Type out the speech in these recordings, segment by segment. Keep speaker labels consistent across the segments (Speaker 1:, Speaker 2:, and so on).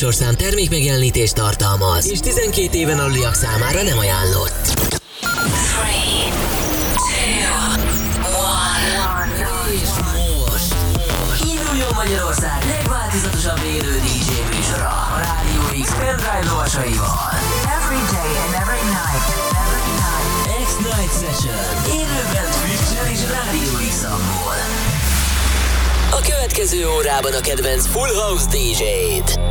Speaker 1: műsorszám termék megjelenítést tartalmaz, és 12 éven aluliak számára nem ajánlott. 3, 2, 1. És most induljon Magyarország legváltozatosabb élő DJ műsora a Rádió X pendrive lovasaival.
Speaker 2: Every day and every night. Every night.
Speaker 1: X-Night Session. Élőben Twitch-en és Rádió X-amból. A következő órában a kedvenc Full House DJ-t.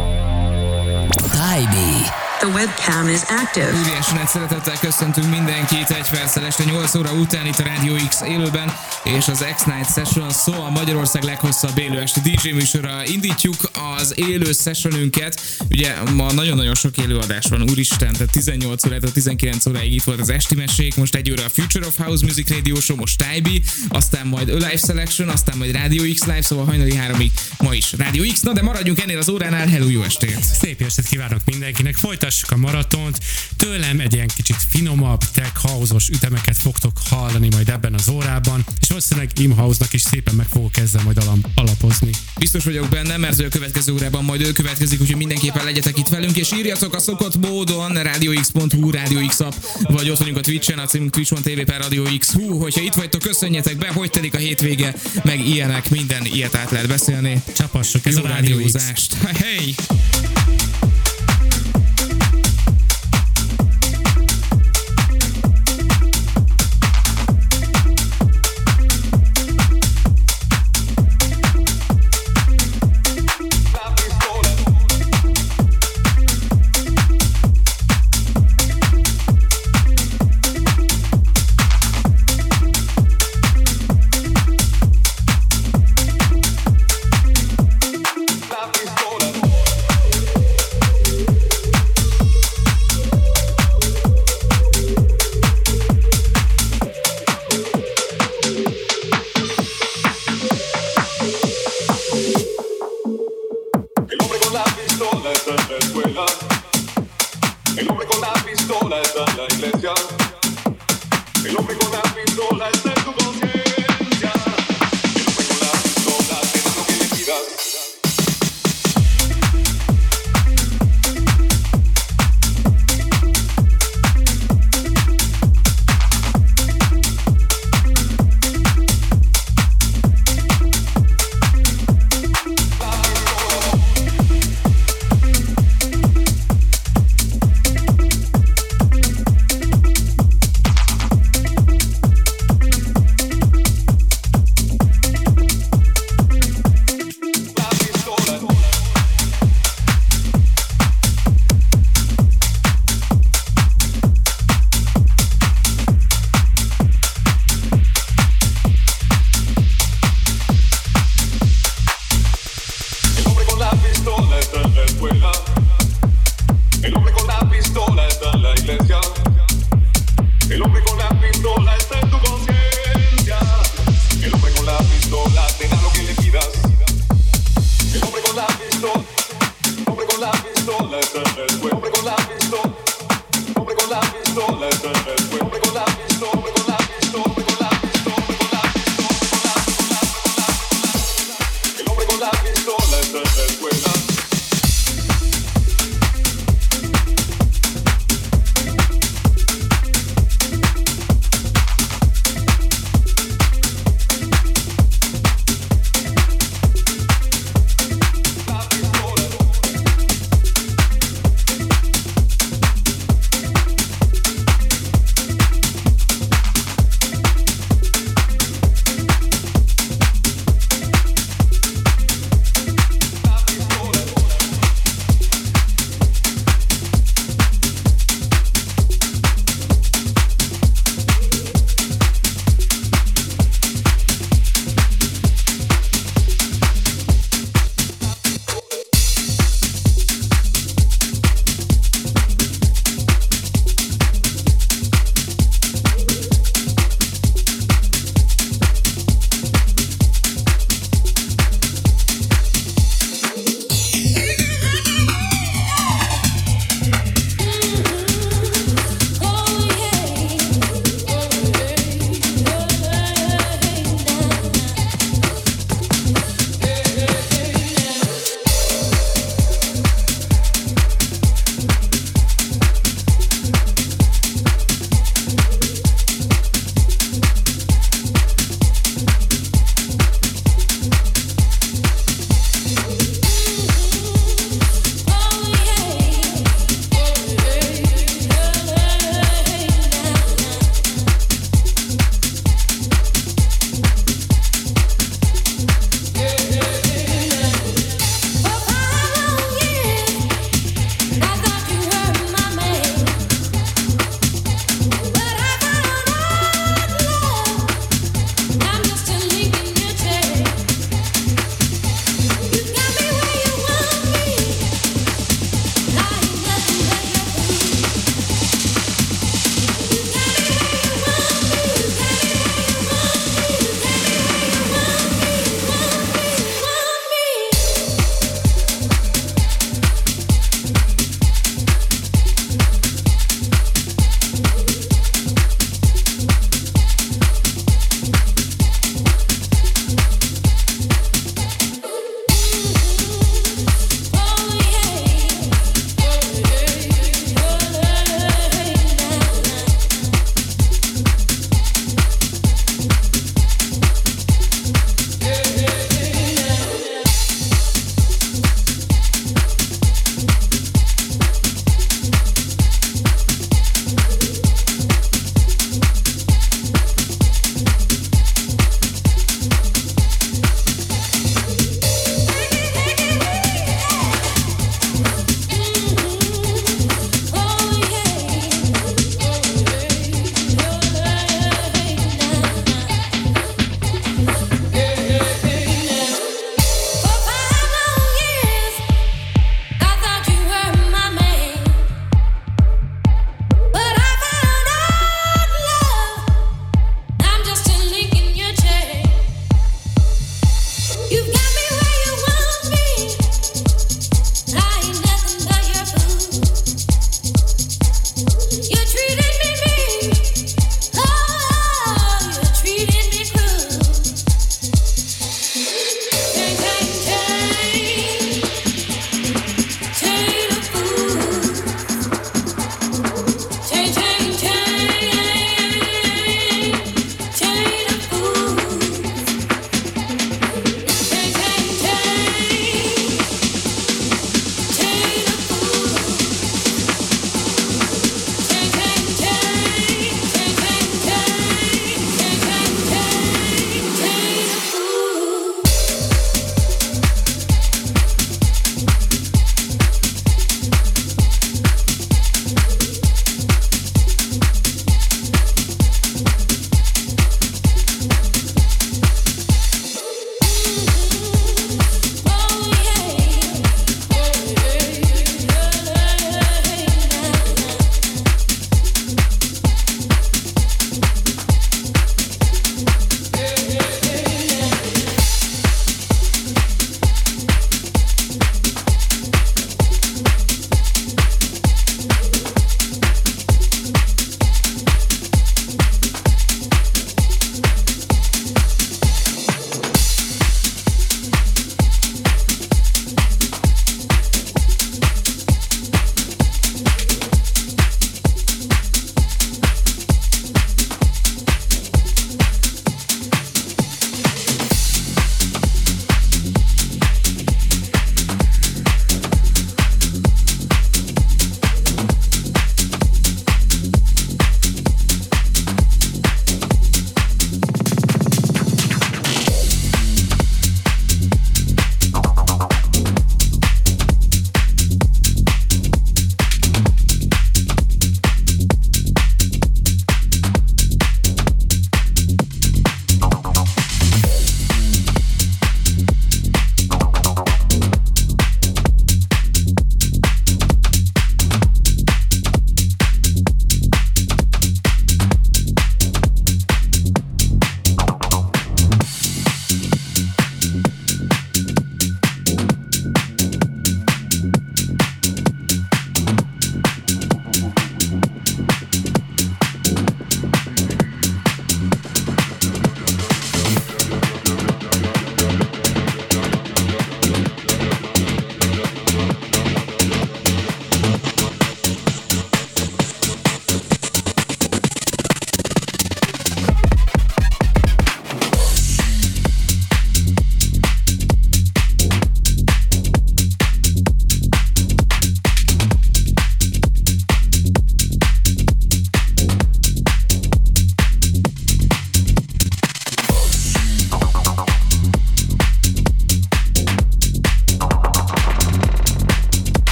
Speaker 1: Tybee.
Speaker 2: The webcam is active.
Speaker 3: Óriási nagy szeretettel köszöntünk mindenkit egy perccel este 8 óra után itt a Radio X élőben, és az X-Night Session szó a Magyarország leghosszabb élő este DJ műsora. Indítjuk az élő sessionünket. Ugye ma nagyon-nagyon sok élőadás van, úristen, tehát 18 órától 19 óráig itt volt az esti mesék, most egy óra a Future of House Music Radio Show, most Tybee, aztán majd A Live Selection, aztán majd Radio X Live, szóval hajnali háromig ma is Radio X. Na de maradjunk ennél az óránál, hello, jó estét!
Speaker 4: Szép estét kívánok mindenkinek, folytassuk a maratont. Tőlem egy ilyen kicsit finomabb, tech house ütemeket fogtok hallani majd ebben az órában, és valószínűleg Imhouse-nak is szépen meg fogok ezzel majd alapozni.
Speaker 3: Biztos vagyok benne, mert a következő órában majd ő következik, úgyhogy mindenképpen legyetek itt velünk, és írjatok a szokott módon radiox.hu, Radio X app, vagy ott vagyunk a Twitch-en, a címünk twitch.tv per Radio X. Hú, hogyha itt vagytok, köszönjetek be, hogy telik a hétvége, meg ilyenek, minden ilyet át lehet beszélni.
Speaker 4: Csapassuk, ez
Speaker 3: Jó
Speaker 4: a
Speaker 3: rádiózást. Hey!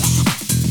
Speaker 5: house.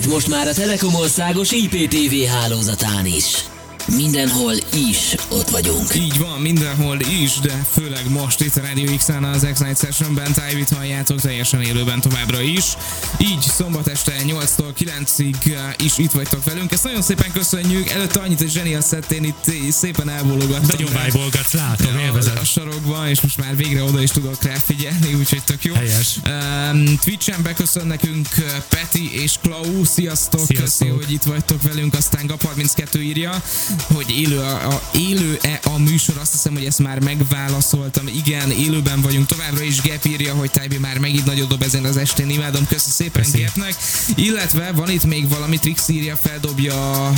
Speaker 5: X-et most már a Telekom országos IPTV hálózatán is.
Speaker 1: mindenhol is ott vagyunk.
Speaker 3: Így van, mindenhol is, de főleg most itt a Radio X-en az X-Night Sessionben tájvit halljátok teljesen élőben továbbra is. Így szombat este 8-tól 9-ig eh, is itt vagytok velünk. Ezt nagyon szépen köszönjük. Előtte annyit, hogy Zseni a szettén itt szépen elbólogattam.
Speaker 4: Nagyon vibe látom, élvezet.
Speaker 3: A, a sarokban, és most már végre oda is tudok rá figyelni, úgyhogy tök jó.
Speaker 4: Helyes.
Speaker 3: Um, Twitch-en beköszön nekünk eh, Peti és Klau. Sziasztok,
Speaker 4: Sziasztok.
Speaker 3: köszi, hogy itt vagytok velünk. Aztán Gap32 írja, hogy élő a, a, élő-e a műsor, azt hiszem, hogy ezt már megválaszoltam. Igen, élőben vagyunk továbbra is. Gap írja, hogy Tájbi már megint nagyot dob ezen az estén. Imádom, köszi szépen
Speaker 4: Köszi.
Speaker 3: Gapnek. Illetve van itt még valami, Trix írja, feldobja...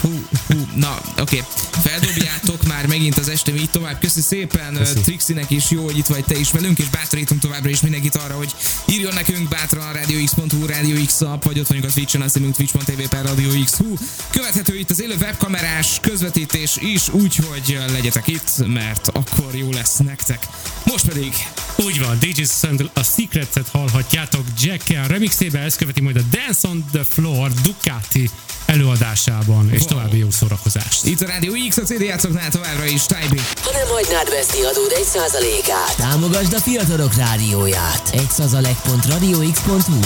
Speaker 3: Hú, hú, na, oké. Feldobjátok már megint az este így tovább. Köszi szépen
Speaker 4: Köszi.
Speaker 3: Trixinek is, jó, hogy itt vagy te is velünk, és bátorítunk továbbra is mindenkit arra, hogy írjon nekünk bátran a radiox.hu, Radio X app, vagy ott vagyunk a Twitch-en, azt hiszünk twitch.tv per Radio X. Hú, követhető itt az élő webkamerás közvetítés is, úgyhogy eh, legyetek itt, mert akkor jó lesz nektek. Most pedig...
Speaker 4: Úgy van, DJ Sandal a Secrets-et hallhatjátok Jack-el remixébe, ezt követi majd a Dance on the Floor Ducati előadásában, és
Speaker 3: wow.
Speaker 4: további jó szórakozást.
Speaker 3: Itt a Rádió X, a CD játszoknál továbbra is, Tajbi.
Speaker 1: Ha nem hagynád veszni adód egy százalékát.
Speaker 5: támogasd a fiatalok rádióját.
Speaker 6: 1%.radiox.hu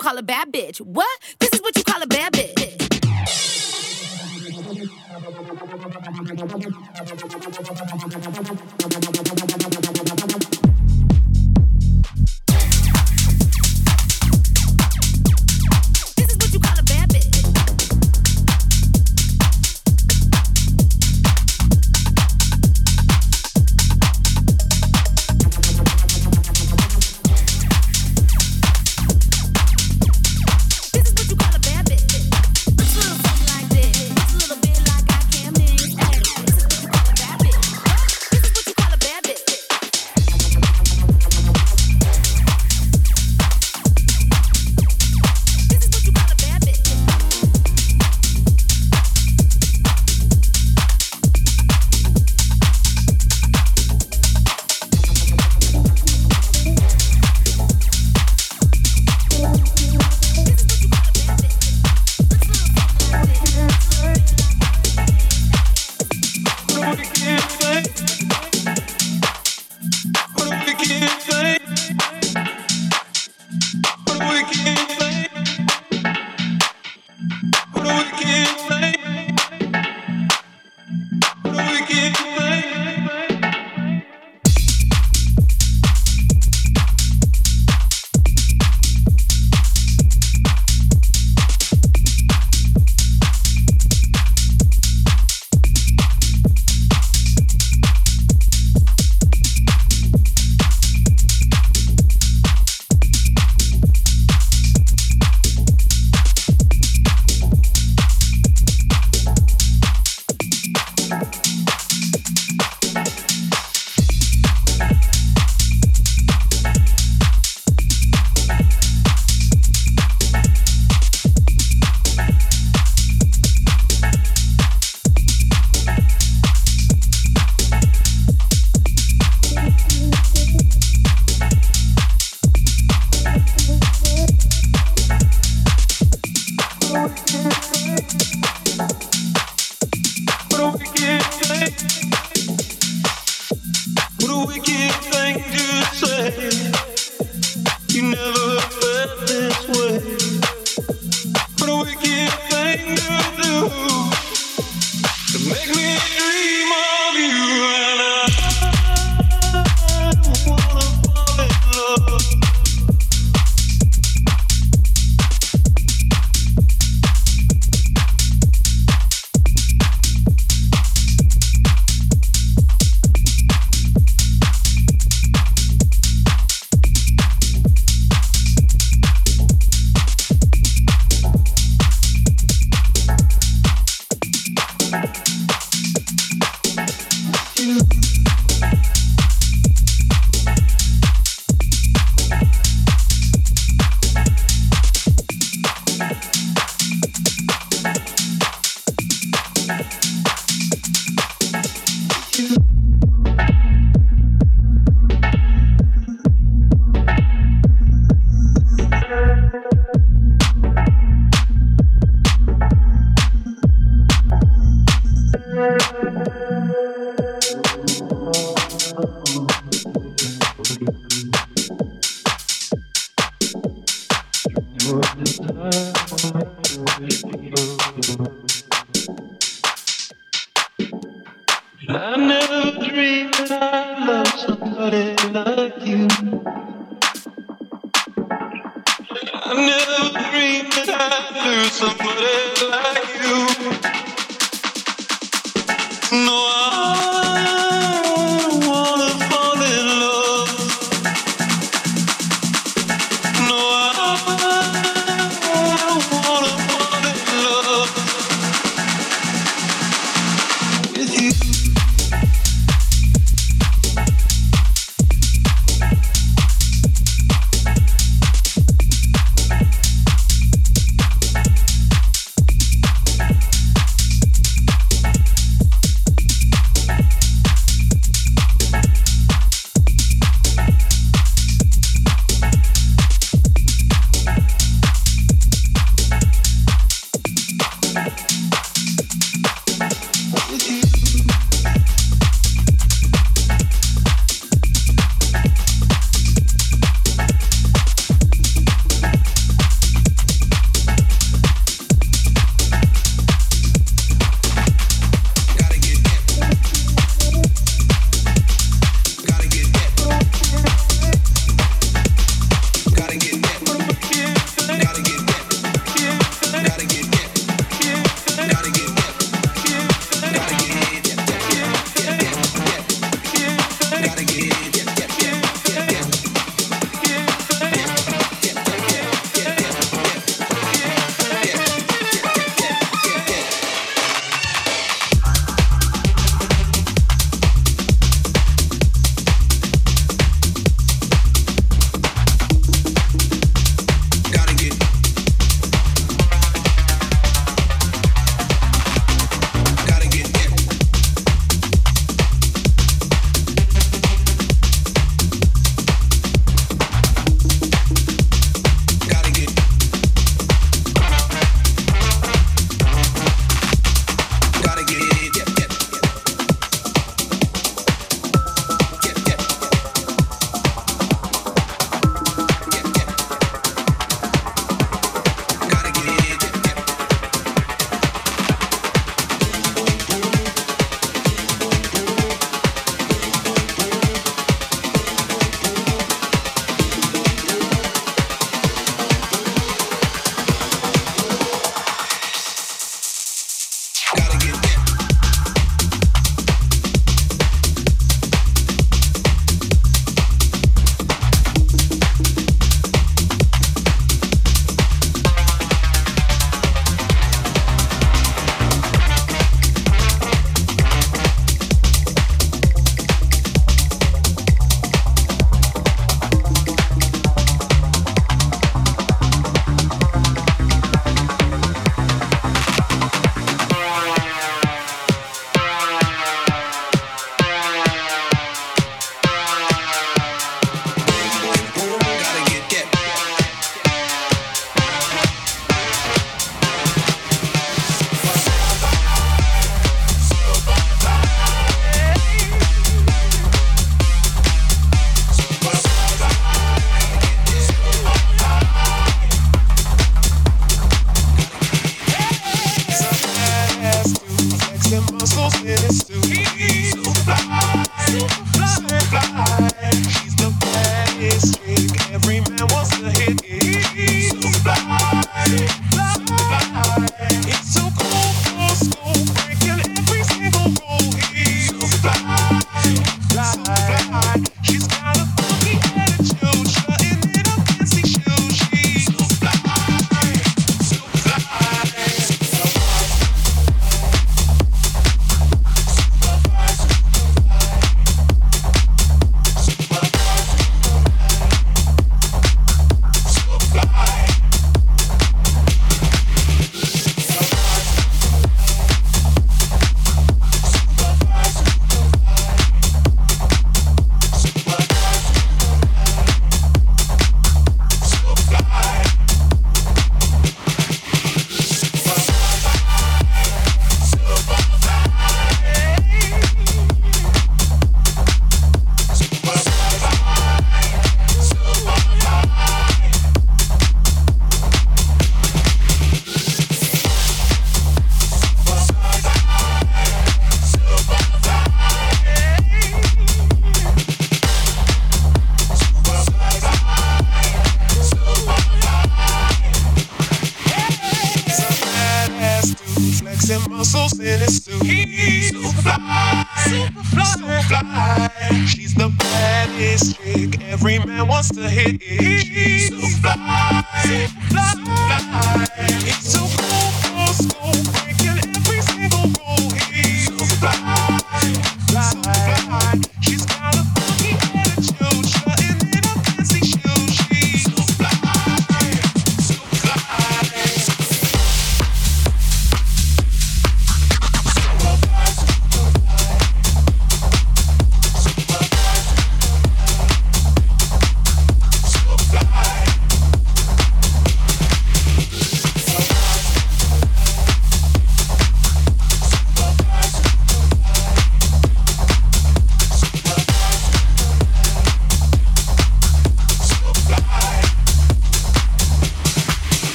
Speaker 6: Call
Speaker 7: it
Speaker 8: back.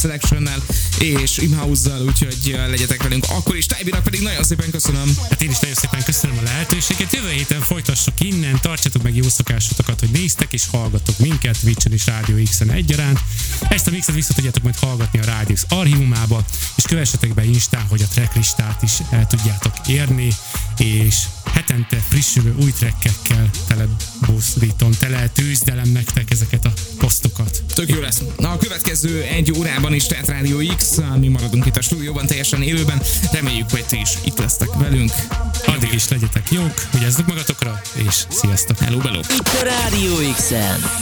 Speaker 8: Selection-nel és Imhouse-zal, úgyhogy uh, legyetek velünk akkor is. Tájbinak pedig nagyon szépen köszönöm.
Speaker 4: Hát én is nagyon szépen köszönöm a lehetőséget. Jövő héten folytassuk innen, tartsatok meg jó szokásotokat, hogy néztek és hallgatok minket Twitch-en és Rádió X-en egyaránt. Ezt a mixet vissza tudjátok majd hallgatni a Rádió X archívumába, és kövessetek be Instán, hogy a tracklistát is el tudjátok érni, és hetente frissülő új trekkekkel tele buszrítom, tele tűzdelem nektek ezeket a posztokat.
Speaker 8: Tök jó lesz. Na, a következő egy órában is tehát Rádió X, mi maradunk itt a stúdióban teljesen élőben. Reméljük, hogy ti is itt lesztek velünk.
Speaker 4: Addig is legyetek jók, vigyázzatok magatokra, és sziasztok!
Speaker 8: Hello, bello.
Speaker 9: Itt a Rádió x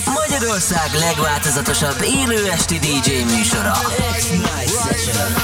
Speaker 9: Magyarország legváltozatosabb élő esti DJ műsora. X-Night
Speaker 1: Session.